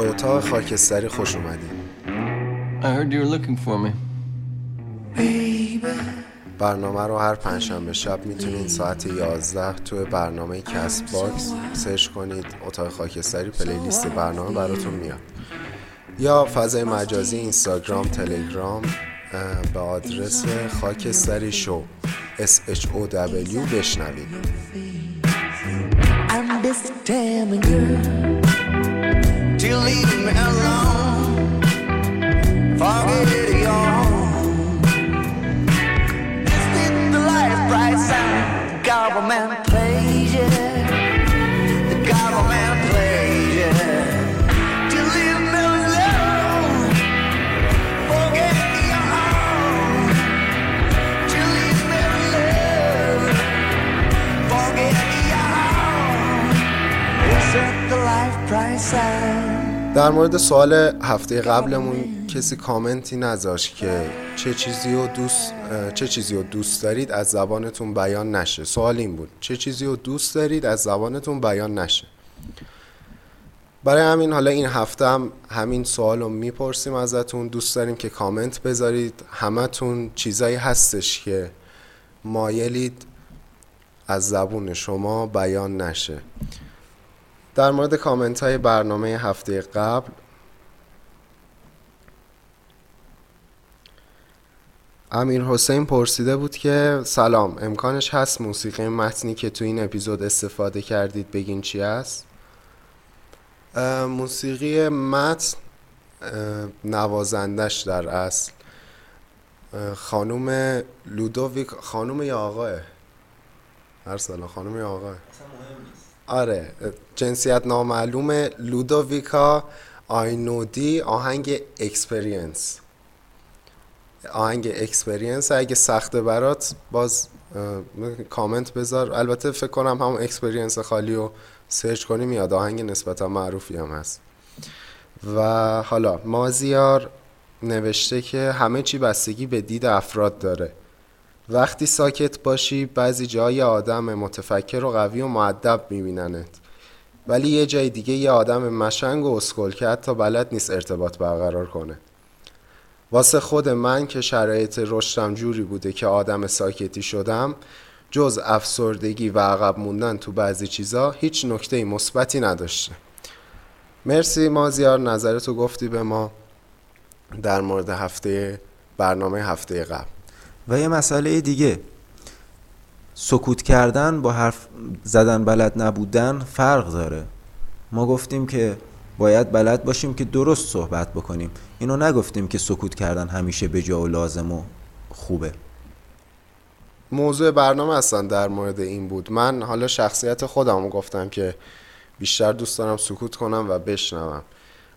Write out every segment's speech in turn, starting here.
به اتاق خاکستری خوش اومدید I heard you were looking for me. برنامه رو هر پنجشنبه شب می‌تونید ساعت 11 تو برنامه Castbox سرچ کنید اتاق خاکستری playlist برنامه براتون میاد. یا فضای مجازی اینستاگرام تلگرام به آدرس خاکستری show. S H O W بشنوید. till leave me alone. Forget it. در مورد سوال هفته قبلمون کسی کامنتی نذاشت که چه چیزی رو دوست چه چیزی رو دوست دارید از زبانتون بیان نشه. سوال این بود. چه چیزی رو دوست دارید از زبانتون بیان نشه. برای همین حالا این هفته هم همین سوال رو می‌پرسیم ازتون. دوست داریم که کامنت بذارید. همتون چیزایی هستش که مایلید از زبون شما بیان نشه. در مورد کامنت های برنامه هفته قبل امیر حسین پرسیده بود که سلام امکانش هست موسیقی متنی که تو این اپیزود استفاده کردید بگین چی اه، موسیقی متن نوازندش در اصل. خانوم لودویک خانوم یا آقاه؟ هر سلام خانوم یا آقاه؟ آره جنسیت نامعلوم Ludovico Einaudi آهنگ Experience. آهنگ Experience اگه سخته برات باز کامنت بذار. البته فکر کنم همون Experience خالی رو سرچ کنی میاد. آهنگ نسبتا معروفی هم هست. و حالا مازیار نوشته که همه چی بستگی به دید افراد داره. وقتی ساکت باشی بعضی جای آدم متفکر و قوی و معدب میبیننت. ولی یه جای دیگه یه آدم مشنگ و اسکل که حتی بلد نیست ارتباط برقرار کنه. واسه خود من که شرایط رشدم جوری بوده که آدم ساکتی شدم جز افسردگی و عقب موندن تو بعضی چیزا هیچ نکته مثبتی نداشته. مرسی مازیار نظرتو گفتی به ما در مورد هفته برنامه هفته قبل. و یه مسئله دیگه. سکوت کردن با حرف زدن بلد نبودن فرق داره. ما گفتیم که باید بلد باشیم که درست صحبت بکنیم. اینو نگفتیم که سکوت کردن همیشه به جا و لازم و خوبه. موضوع برنامه اصلا در مورد این بود. من حالا شخصیت خودم گفتم که بیشتر دوست دارم سکوت کنم و بشنوم.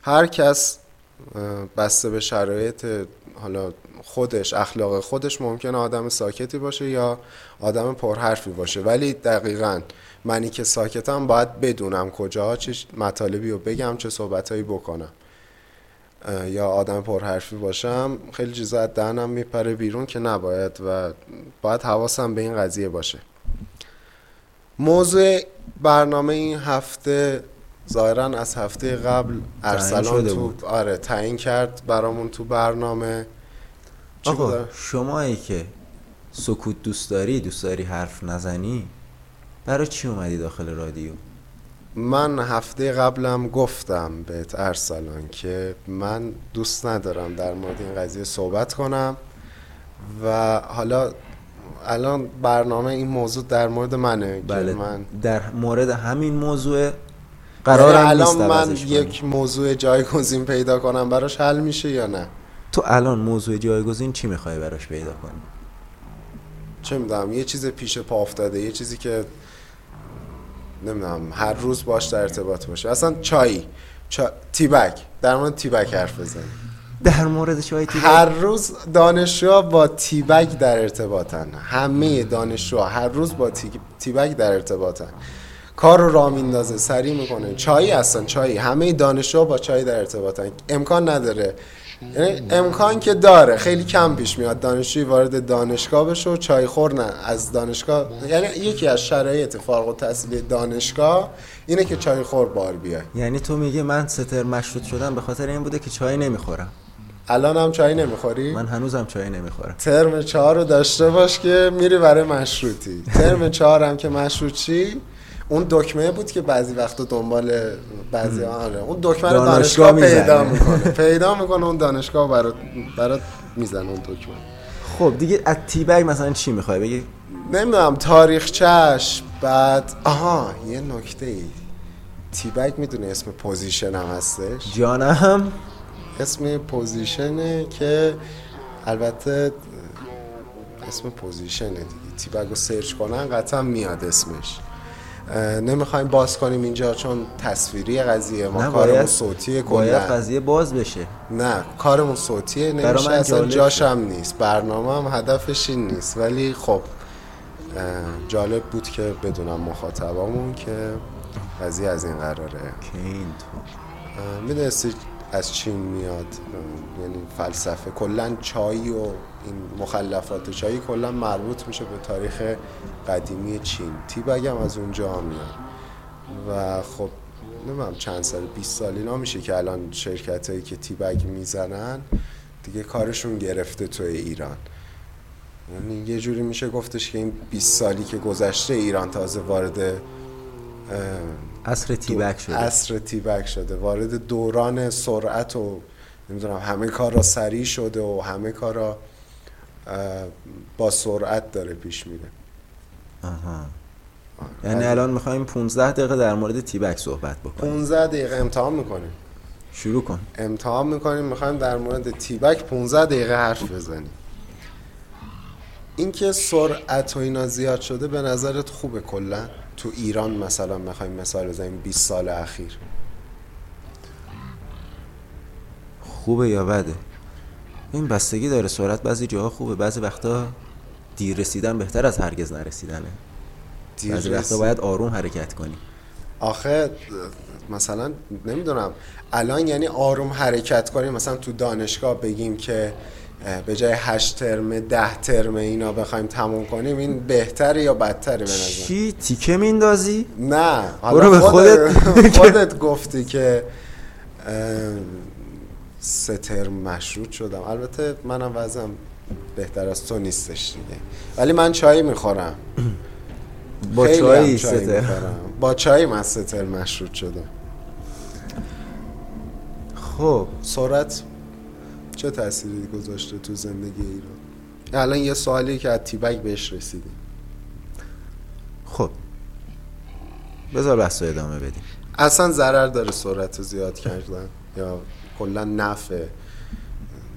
هر کس بسته به شرایط حالا خودش اخلاق خودش ممکنه آدم ساکتی باشه یا آدم پرحرفی باشه. ولی دقیقا منی که ساکتم باید بدونم کجا چه مطالبی رو بگم چه صحبتهایی بکنم. یا آدم پرحرفی باشم خیلی چیزا از دهنم میپره بیرون که نباید و باید حواسم به این قضیه باشه. موضوع برنامه این هفته ظاهرا از هفته قبل ارسلان تو بود. آره تعیین کرد برامون تو برنامه آقا؟ شمایی که سکوت دوست داری دوست داری حرف نزنی برای چی اومدی داخل رادیو من هفته قبلم گفتم بهت ارسلان که من دوست ندارم در مورد این قضیه صحبت کنم و حالا الان برنامه این موضوع در مورد منه که بله من در مورد همین موضوع قرارم الان من. یک موضوع جایگزین پیدا کنم براش حل میشه یا نه؟ تو الان موضوع جایگزین چی می‌خوای براش پیدا کنی؟ چه می‌دونم یه چیز پیش پا افتاده یه چیزی که نمی‌دونم هر روز باش در ارتباط باشه. اصلا چای چا... تیبک در مورد تیبک حرف بزنیم در مورد چای تیبک؟ هر روز دانشجوها با تیبک در ارتباطن. همه دانشجوها هر روز با تی... تیبک در ارتباطن. کار رو را میندازه سریع می‌کنه. چایی هستن چایی. همه دانشجو با چای در ارتباطن. امکان نداره. یعنی امکان که داره. خیلی کم پیش میاد. دانشجوی وارد دانشگاه بشه و چای خور نه. از دانشگاه یعنی یکی از شرایط فارغ التحصیلی دانشگاه اینه که چای خور بار بیای یعنی تو میگه من ستر مشروط شدم به خاطر این بوده که چای نمی‌خورم. الان هم چای نمی‌خوری؟ من هنوزم چای نمی‌خورم. ترم چهار رو داشته باش که میری برای مشروطی. ترم چهار هم که مشروط چی؟ اون دکمه بود که بعضی وقتا دنبال بعضی آره اون دکمه رو دانشگاه دانشگاه پیدا. می‌کنه. پیدا می‌کنه اون دانشگاه برات برات می‌زنه اون دکمه. خب دیگه از تیبگ مثلا چی می‌خوای بگی؟ نمی‌دونم تاریخچش بعد آها یه نکته ای. Teabag می‌دونه اسم position هم هستش؟ جانم. اسم position ه که البته اسم position ه دیگه. Teabag رو سرچ کنن قطعا میاد اسمش. نمی‌خوایم باز کنیم اینجا چون تصویری قضیه ما کارمون صوتیه باید کلا. قضیه باز بشه. نه کارمون صوتیه نمیشه اصلا جاش. هم نیست. برنامه هم هدفش این نیست. ولی خب جالب بود که بدونم مخاطبامون که قضیه از این قراره. که این تو می‌دونستی از چین میاد. یعنی فلسفه. کلا چای و این مخلفات چایی کلا مربوط میشه به تاریخ قدیمی چین. تیبگ هم از اونجا میاد. و خب نمی‌دونم چند سال 20 سال اینا میشه که الان شرکت هایی که تیبگ می‌زنن دیگه کارشون گرفته توی ایران. یعنی یه جوری میشه گفتش که این 20 سالی که گذشته ایران تازه وارد اصر تیبک شده. عصر تیبک شده. وارد دوران سرعت و نمی‌دونم همه کار را سریع شده و همه کار را با سرعت داره پیش میره. آها. یعنی الان می‌خوایم 15 دقیقه در مورد تیبک صحبت بکنیم. 15 دقیقه امتحان می‌کنیم. شروع کن. امتحان می‌کنیم می‌خوایم در مورد تیبک 15 دقیقه حرف بزنیم. اینکه سرعت و اینا زیاد شده به نظرت خوبه کلا؟ تو ایران مثلا می‌خوایم مثال بزنیم 20 سال اخیر. خوبه یا بده؟ این بستگی داره سرعت بعضی جاها خوبه. بعضی وقتا دیر رسیدن بهتر از هرگز نرسیدنه. دیر بعضی وقتا. باید آروم حرکت کنی. آخه مثلا نمی‌دونم. الان یعنی آروم حرکت کنیم. مثلا تو دانشگاه بگیم که به جای هشت ترمه ده ترمه اینا بخوایم تموم کنیم این بهتره یا بدتره به نظر؟ چی؟ تیکه میندازی؟ نه. برو به خودت. خودت. گفتی که سه ترم مشروط شدم. البته منم وضعم بهتر از تو نیستش دیگه. ولی من چای می‌خورم. با چای ستر. با چای من سه ترم مشروط شدم. خب. سرعت چه تأثیری گذاشته تو زندگی ایران؟ الان یه سوالی که از تیبک بهش رسیدیم. خب. بذار بحث ادامه بدیم. اصلا ضرر داره سرعت زیاد کردن؟ یا کلا نفع.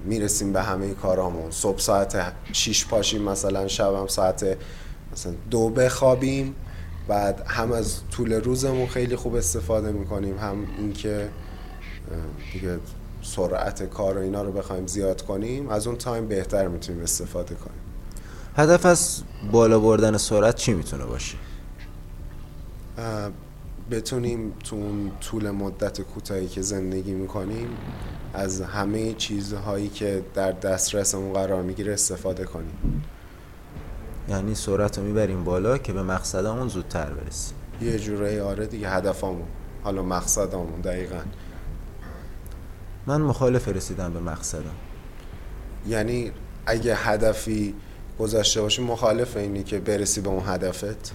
می‌رسیم به همه کارامون. صبح ساعت 6 پاشیم مثلا شبم ساعت مثلا دو بخوابیم. بعد هم از طول روزمون خیلی خوب استفاده می‌کنیم هم اینکه دیگه سرعت کار و اینا رو بخوایم زیاد کنیم از اون تایم بهتر می‌تونیم استفاده کنیم. هدف از بالا بردن سرعت چی می‌تونه باشه؟ بتونیم تو اون طول مدت کوتاهی که زندگی می‌کنیم از همه چیزهایی که در دسترسمون قرار می‌گیره استفاده کنیم. یعنی سرعت رو می‌بریم بالا که به مقصدمون زودتر برسیم یه جورایی آره دیگه هدفمون حالا مقصدمون دقیقا. من مخالف رسیدن به مقصدم. یعنی اگه هدفی گذاشته باشی مخالف اینی که برسی به اون هدفت؟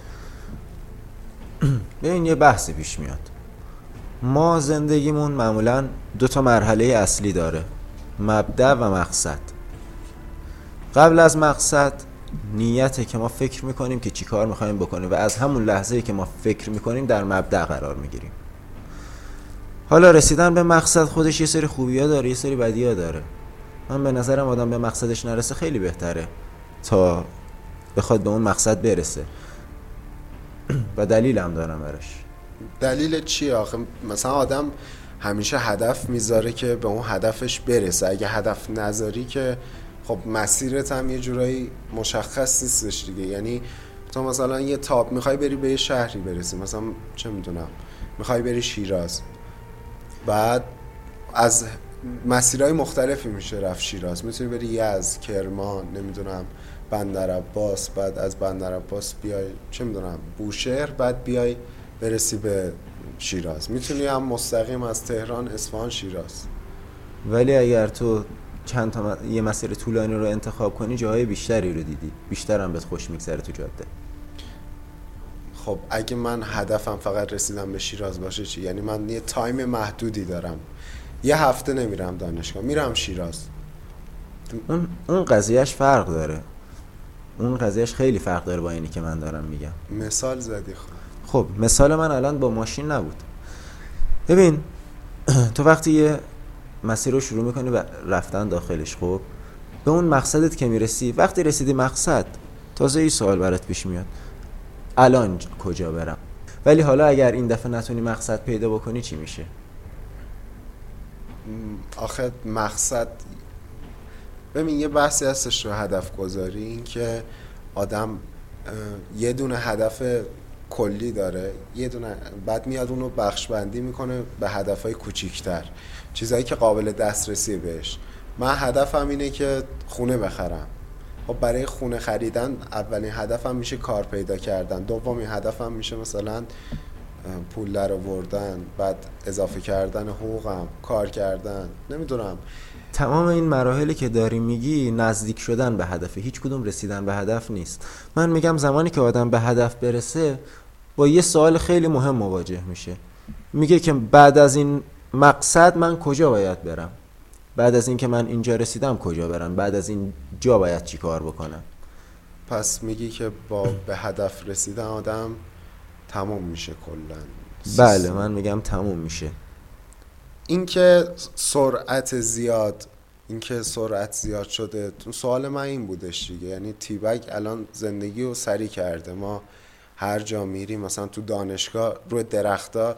ببین یه بحثی پیش میاد. ما زندگیمون معمولا دو تا مرحله اصلی داره مبدع و مقصد. قبل از مقصد نیته که ما فکر می‌کنیم که چی کار می‌خوایم بکنیم و از همون لحظه که ما فکر می‌کنیم در مبدع قرار می‌گیریم. حالا رسیدن به مقصد خودش یه سری خوبی ها داره یه سری بدی ها داره. من به نظرم آدم به مقصدش نرسه خیلی بهتره تا بخواد به اون مقصد برسه. و دلیلم دارم براش. دلیل چیه آخه؟ مثلا آدم همیشه هدف می‌ذاره که به اون هدفش برسه. اگه هدف نذاری که خب مسیرت هم یه جورایی مشخص نیستش دیگه. یعنی تو مثلا یه تاپ می‌خوای بری به یه شهری برسی. مثلا چه می‌دونم می‌خوای بری شیراز. بعد از مسیرهای مختلفی میشه رفت شیراز. می‌تونی بری یزد کرمان نمی‌دونم بندر عباس بعد از بندر عباس بیای چه می‌دونم بوشهر بعد بیای برسی به شیراز. می‌تونی هم مستقیم از تهران اصفهان شیراز. ولی اگر تو چند تا م- یه مسیر طولانی رو انتخاب کنی جاهای بیشتری رو دیدی. بیشتر هم بهت خوش میگذره تو جاده. خب اگه من هدفم فقط رسیدم به شیراز باشه چی؟ یعنی من یه تایم محدودی دارم. یه هفته نمیرم دانشگاه میرم شیراز. اون اون قضیهش فرق داره. اون قضیهش خیلی فرق داره با اینی که من دارم میگم. مثال زدی خب. خب مثال من الان با ماشین نبود. ببین تو وقتی یه مسیر رو شروع می‌کنی و رفتن داخلش خب به اون مقصدت که می‌رسی وقتی رسیدی مقصد تازه این سوال برات پیش میاد. الان کجا برم؟ ولی حالا اگر این دفعه نتونی مقصد پیدا بکنی چی میشه؟ آخه مقصد ببین یه بحثی هستش رو هدف گذاری این که آدم یه دونه هدف کلی داره یه دونه بعد میاد اونو بخش بندی می‌کنه به هدفهای کوچیکتر. چیزایی که قابل دسترسی بهش. من هدفم اینه که خونه بخرم. خب برای خونه خریدن اولین هدفم میشه کار پیدا کردن. دومین هدفم میشه مثلا پول در آوردن بعد اضافه کردن حقوقم کار کردن نمی‌دونم. تمام این مراحلی که داری میگی نزدیک شدن به هدفه هیچ کدوم رسیدن به هدف نیست. من میگم زمانی که آدم به هدف برسه با یه سوال خیلی مهم مواجه میشه. میگه که بعد از این مقصد من کجا باید برم؟ بعد از اینکه من اینجا رسیدم کجا برم؟ بعد از این جا باید چی کار بکنم؟ پس میگی که با به هدف رسیدن آدم تمام میشه کلا. بله من میگم تموم میشه. اینکه سرعت زیاد اینکه سرعت زیاد شده تو سوال من این بودش دیگه. یعنی تیبک الان زندگی رو سریع کرده. ما هر جا میریم مثلا تو دانشگاه روی درختا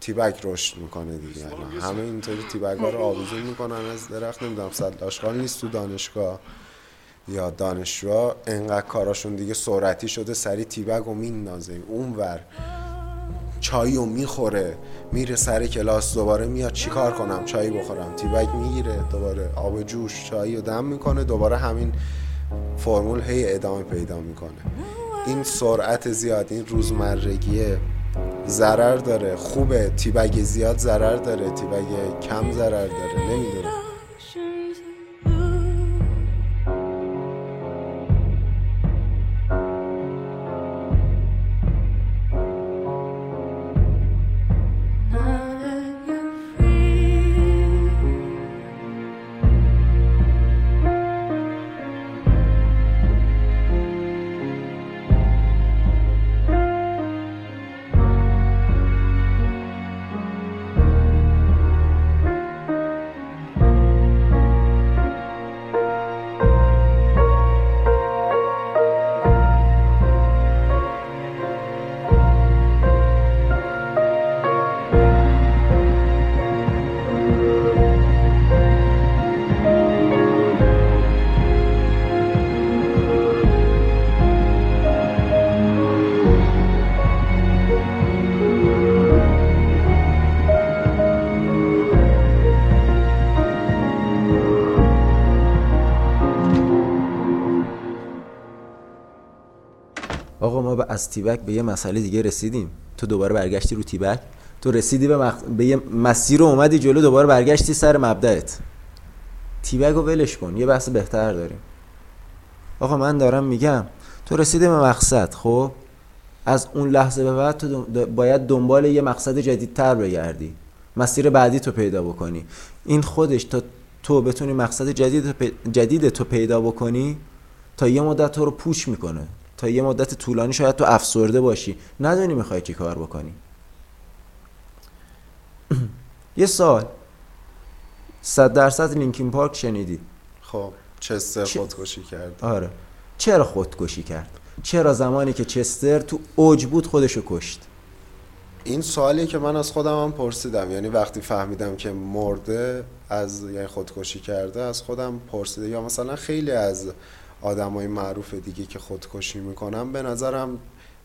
تیبک رشد می‌کنه دیگه. الان همه اینطوری تیبک ها رو آویزون می‌کنن از درخت. نمی‌دونم صد آشغال نیست تو دانشگاه یا دانشجوها. انقدر کاراشون دیگه سرعتی شده سری تیبک رو میندازه. اونور چایی رو می‌خوره میره سر کلاس دوباره میاد چیکار کنم؟ چایی بخورم. تیبک می‌گیره دوباره آب جوش چایی رو دم می‌کنه دوباره همین فرمول هی ادامه پیدا می‌کنه. این سرعت زیاد این روزمرگیه. ضرر داره. خوبه. تیبگ زیاد ضرر داره. تیبگ کم ضرر داره. نمی‌دونم. از تیبک به یه مسئله دیگه رسیدیم. تو دوباره برگشتی رو تیبک. تو رسیدی به, مق... به یه مسیر رو اومدی جلو دوباره برگشتی سر مبدأت. تیبک رو ولش کن یه بحث بهتر داریم. آقا من دارم میگم تو رسیدی به مقصد خب؟ از اون لحظه به بعد تو باید دنبال یه مقصد جدیدتر بگردی. مسیر بعدی تو پیدا بکنی. این خودش تا تو بتونی مقصد جدید جدید تو پیدا بکنی تا یه مدت تو رو پوش می‌کنه. تا یه مدت طولانی شاید تو افسرده باشی. ندونی می‌خوای چی کار بکنی. یه سال صد درصد لینکین پارک شنیدی؟ خب چستر خودکشی کرد. آره. چرا خودکشی کرد؟ چرا زمانی که چستر تو اوج بود خودشو کشت؟ این سوالی که من از خودم هم پرسیدم. یعنی وقتی فهمیدم که مرده از یعنی خودکشی کرده از خودم پرسیده. یا مثلا خیلی از آدمای معروف دیگه که خودکشی می‌کنن به نظرم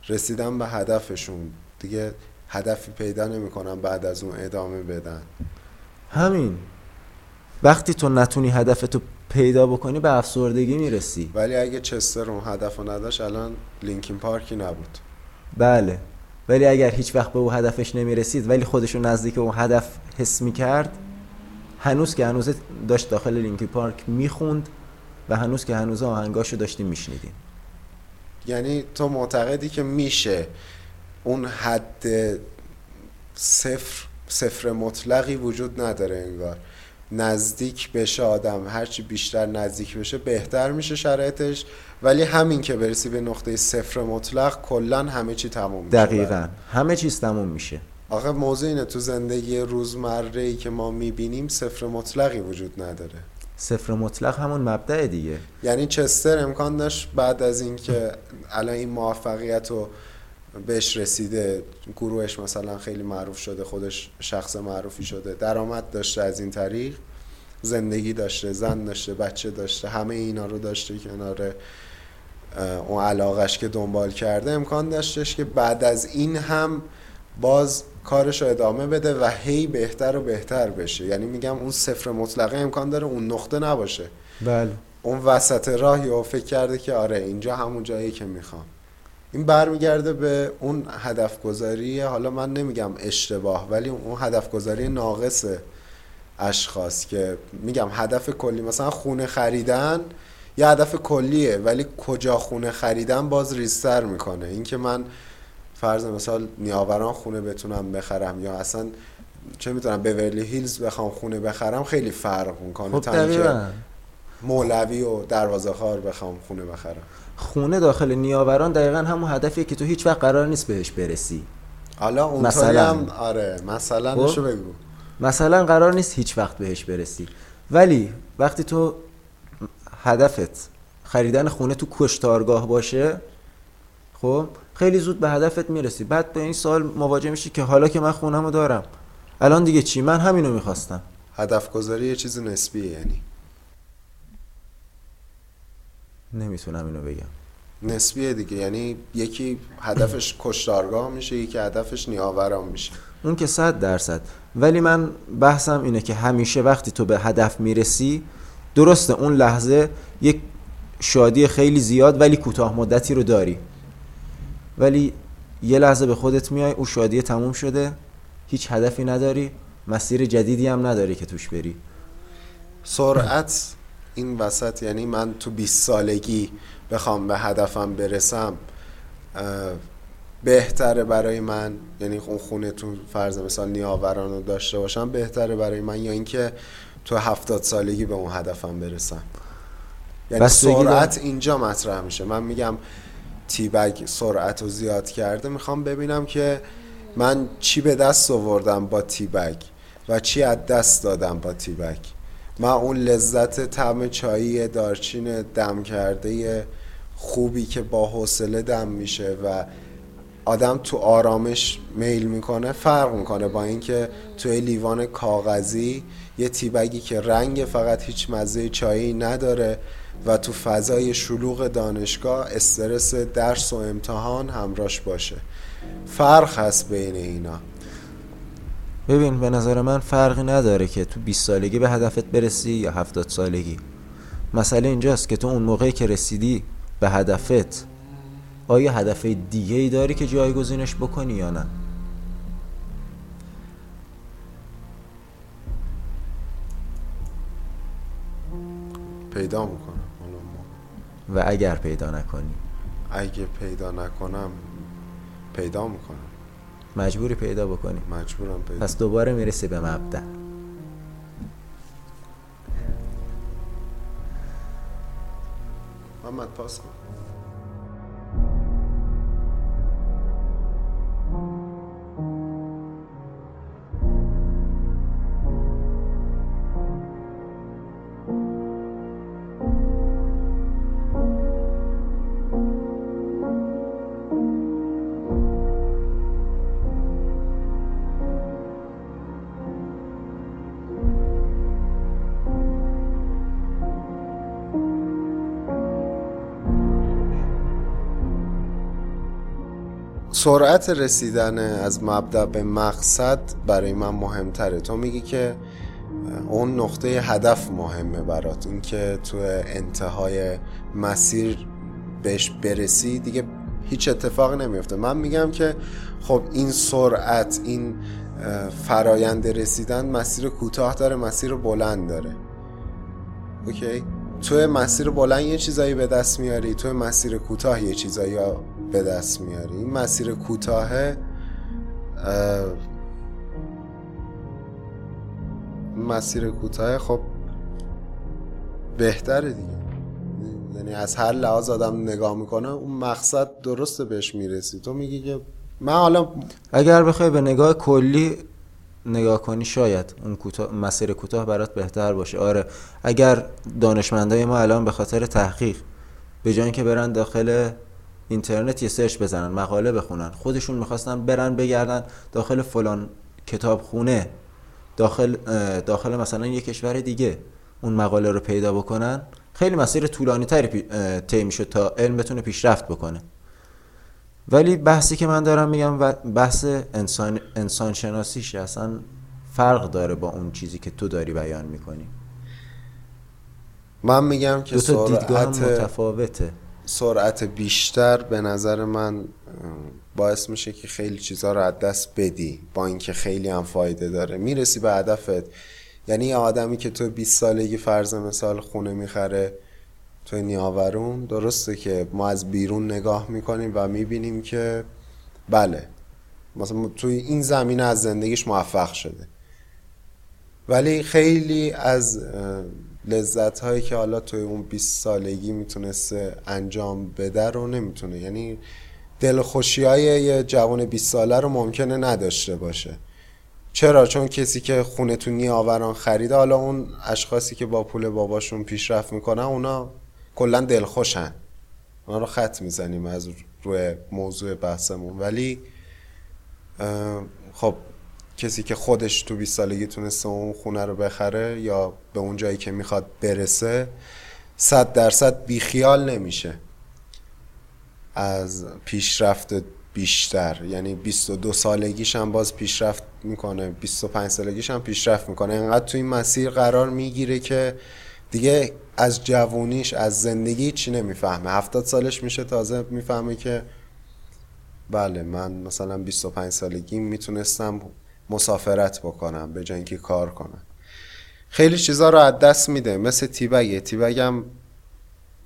رسیدن به هدفشون. دیگه هدفی پیدا نمی‌کنن بعد از اون ادامه بدن. همین. وقتی تو نتونی هدفتو پیدا بکنی به افسردگی می‌رسی. ولی اگه چستر اون هدف رو نداشت الان لینکین پارکی نبود. بله. ولی اگر هیچ وقت به او هدفش نمی‌رسید ولی خودشو نزدیک اون هدف حس می‌کرد هنوز که هنوز داشت داخل لینکی پارک می‌خوند و هنوز که هنوز آهنگاشو داشتیم میشنیدیم. یعنی تو معتقدی که میشه اون حد صفر صفر مطلقی وجود نداره انگار. نزدیک بشه آدم هرچی بیشتر نزدیک بشه بهتر میشه شرایطش. ولی همین که برسی به نقطه صفر مطلق کلا همه چی تموم میشه دقیقا. همه چیز تموم میشه. آخه موضوع اینه تو زندگی روزمره ای که ما می‌بینیم صفر مطلقی وجود نداره. صفر مطلق همون مبدع دیگه. یعنی چستر امکان داشت بعد از اینکه الان این موفقیت رو بهش رسیده گروهش مثلا خیلی معروف شده خودش شخص معروفی شده درآمد داشته از این طریق زندگی داشته زن داشته بچه داشته همه اینا رو داشته کنار اون علاقش که دنبال کرده. امکان داشتش که بعد از این هم باز کارش رو ادامه بده و هی بهتر و بهتر بشه. یعنی میگم اون صفر مطلقه امکان داره اون نقطه نباشه. بله. اون وسط راه یا فکر کرده که آره اینجا همون جایی که می‌خوام. این برمیگرده به اون هدف گذاری حالا من نمیگم اشتباه ولی اون هدف گذاری ناقص اشخاص که میگم هدف کلی مثلا خونه خریدن یه هدف کلیه ولی کجا خونه خریدن باز ریزتر می‌کنه. اینکه من فرض مثال نیاوران خونه بتونم بخرم یا اصلا چه می‌تونم بورلی هیلز بخوام خونه بخرم خیلی فرق می‌کنه. خب تا دقیقا. مولوی و دروازه خار بخوام خونه بخرم. خونه داخل نیاوران دقیقا همون هدفیه که تو هیچ وقت قرار نیست بهش برسی. حالا اونطوری مثلا. هم آره مثلا خب. نشو بگو. مثلا قرار نیست هیچ وقت بهش برسی. ولی وقتی تو هدفت خریدن خونه تو کشتارگاه باشه خب خیلی زود به هدفت می‌رسی. بعد به این سال مواجه میشی که حالا که من خونمو دارم. الان دیگه چی؟ من همینو می‌خواستم. هدف گذاری یه چیز نسبیه یعنی. نمی‌تونم اینو بگم. نسبیه دیگه. یعنی یکی هدفش کشتارگاه میشه یکی هدفش نیاوران میشه. اون که صد درصد. ولی من بحثم اینه که همیشه وقتی تو به هدف می‌رسی درسته اون لحظه یک شادی خیلی زیاد ولی کوتاه مدتی رو داری. ولی یه لحظه به خودت میای او شادی تموم شده هیچ هدفی نداری مسیر جدیدی هم نداری که توش بری سرعت این وسط یعنی من تو 20 سالگی بخوام به هدفم برسم بهتره برای من یعنی اون خونه تو فرض مثال نیاوران رو داشته باشم بهتره برای من یا اینکه تو هفتاد سالگی به اون هدفم برسم یعنی. سرعت اینجا مطرح میشه من میگم تیبگ سرعت رو زیاد کرده می‌خوام ببینم که من چی به دست آوردم با تیبگ و چی از دست دادم با تیبگ من اون لذت طعم چایی دارچین دم کرده خوبی که با حوصله دم میشه و آدم تو آرامش میل می‌کنه فرق می‌کنه با اینکه توی لیوان کاغذی یه تیبگی که رنگ فقط هیچ مزه چایی نداره و تو فضای شلوغ دانشگاه استرس درس و امتحان همراش باشه. فرق هست بین اینا. ببین به نظر من فرقی نداره که تو 20 سالگی به هدفت برسی یا 70 سالگی. مسئله اینجاست که تو اون موقعی که رسیدی به هدفت آیا هدف دیگه ای داری که جایگزینش بکنی یا نه؟ پیدا می‌کنم. و اگر پیدا نکنی. اگه پیدا نکنم پیدا می‌کنم. مجبوری پیدا بکنی. مجبورم پیدا. پس دوباره می‌رسی به مبدع محمد پاس کن. سرعت رسیدن از مبدع به مقصد برای من مهمتره. تو میگی که اون نقطه هدف مهمه برات. این که تو انتهای مسیر بهش برسی دیگه هیچ اتفاق نمیفته. من میگم که خب این سرعت این فرایند رسیدن مسیر کوتاه داره مسیر بلند داره. اوکی؟ تو مسیر بلند یه چیزایی به دست میاری تو مسیر کوتاه یه چیزایی به دست میاری. این مسیر کوتاه اه، مسیر کوتاه خب بهتره دیگه. یعنی از هر لحاظ آدم نگاه می‌کنه اون مقصد درسته بهش می‌رسی. تو میگی که من حالا اگر بخوای به نگاه کلی نگاه کنی شاید اون مسیر کوتاه برات بهتر باشه. آره اگر دانشمندای ما الان به خاطر تحقیق به جای اینکه برن داخل اینترنت یه سرچ بزنن مقاله بخونن. خودشون می‌خواستن برن بگردن داخل فلان کتابخونه. داخل داخل مثلا یه کشور دیگه اون مقاله رو پیدا بکنن. خیلی مسیر طولانی تری طی می‌شد تا علم بتونه پیشرفت بکنه. ولی بحثی که من دارم میگم و بحث انسان انسان شناسیش اصلا فرق داره با اون چیزی که تو داری بیان می‌کنی. من میگم که دو تا دیدگاه متفاوته. سرعت بیشتر به نظر من باعث میشه که خیلی چیزها رو از دست بدی با اینکه خیلی هم فایده داره. می‌رسی به هدفت. یعنی آدمی که تو 20 سالگی فرض مثال خونه می‌خره تو نیاورون درسته که ما از بیرون نگاه می‌کنیم و می‌بینیم که بله مثلا توی این زمینه از زندگیش موفق شده. ولی خیلی از لذت هایی که حالا توی اون 20 سالگی می‌تونسته انجام بده رو نمی‌تونه. یعنی دلخوشی های یه جوان 20 ساله رو ممکنه نداشته باشه. چرا؟ چون کسی که خونه تو نیاوران خریده حالا اون اشخاصی که با پول باباشون پیشرفت می‌کنن اونا کلا دلخوشن. اونا رو خط می‌زنیم از روی موضوع بحثمون. ولی خب کسی که خودش تو 20 سالگی تونسته اون خونه رو بخره یا به اون جایی که می‌خواد برسه صد درصد بیخیال نمیشه. از پیشرفت بیشتر. یعنی 22 سالگیش هم باز پیشرفت می‌کنه 25 سالگیش هم پیشرفت می‌کنه. انقدر تو این مسیر قرار می‌گیره که دیگه از جوونیش از زندگی چی نمی‌فهمه. 70 سالش میشه تازه می‌فهمه که بله من مثلا 25 سالگی می‌تونستم مسافرت بکنم به جای اینکه کار کنم. خیلی چیزا رو از دست میده مثل تیبگه. تیبگم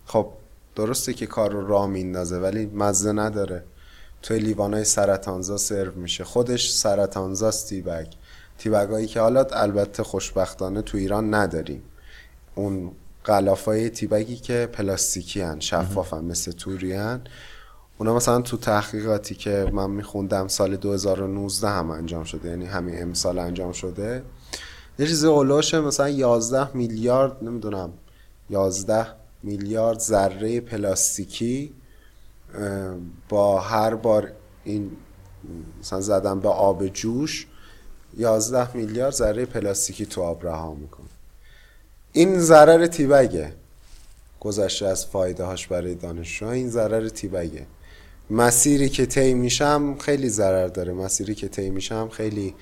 خب درسته که کار رو راه میندازه ولی مزه نداره. توی لیوانای سرطانزا سرو میشه. خودش سرطانزاست تیبگ. تیبگایی که حالا البته خوشبختانه تو ایران نداریم. اون غلافای تیبگی که پلاستیکی هن شفاف هن مثل توری هن اونا مثلا تو تحقیقاتی که من میخوندم سال 2019 هم انجام شده یعنی همین امسال انجام شده یه چیزی اولوشه مثلا 11 میلیارد نمی‌دونم 11 میلیارد ذره پلاستیکی با هر بار این مثلا زدن به آب جوش 11 میلیارد ذره پلاستیکی تو آب رها می‌کنه. این ضرر تیبگه گذشته از فایده هاش برای دانشجو این ضرر تیبگه. مسیری که طی میشم خیلی ضرر داره. مسیری که طی میشم خیلی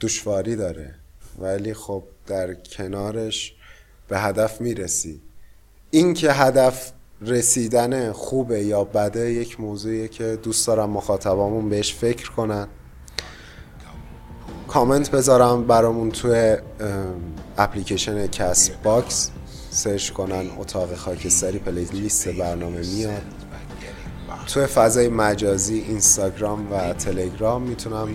دشواری داره. ولی خب در کنارش به هدف می‌رسی. این که هدف رسیدن خوبه یا بده یک موضوعیه که دوست دارم مخاطبامون بهش فکر کنن. کامنت بذارم برامون توی اپلیکیشن Castbox. سرچ کنن اتاق خاکستری. playlist برنامه میاد. توی فضای مجازی اینستاگرام و تلگرام می‌تونن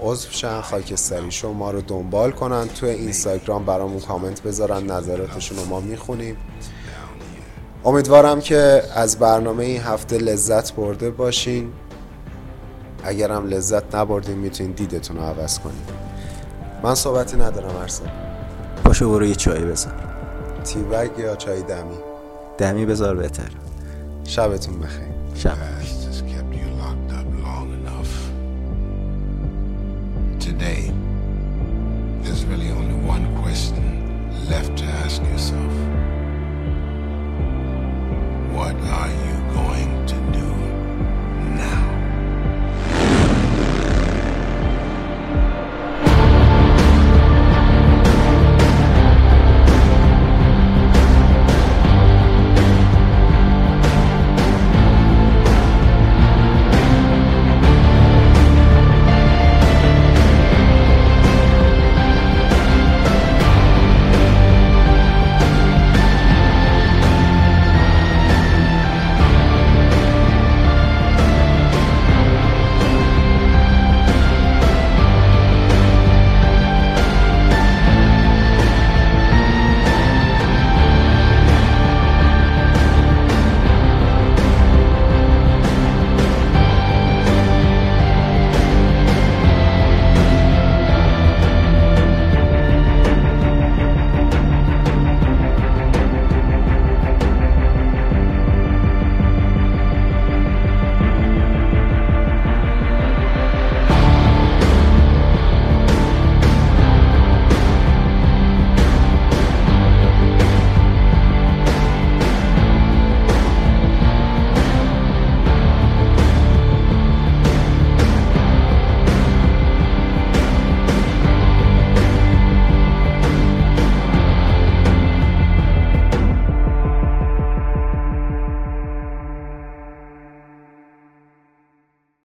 عضو شن خاکستری شو ما رو دنبال کنن. توی اینستاگرام برامون کامنت بذارن نظراتشون رو ما می‌خونیم. امیدوارم که از برنامه این هفته لذت برده باشین. اگرم لذت نبردین می‌تونین دیدتون رو عوض کنین. من صحبتی ندارم ارسل پاشو برو یه چای بزن تیبگ یا چای دمی؟ دمی بذار بهتر. شبتون بخیر. شب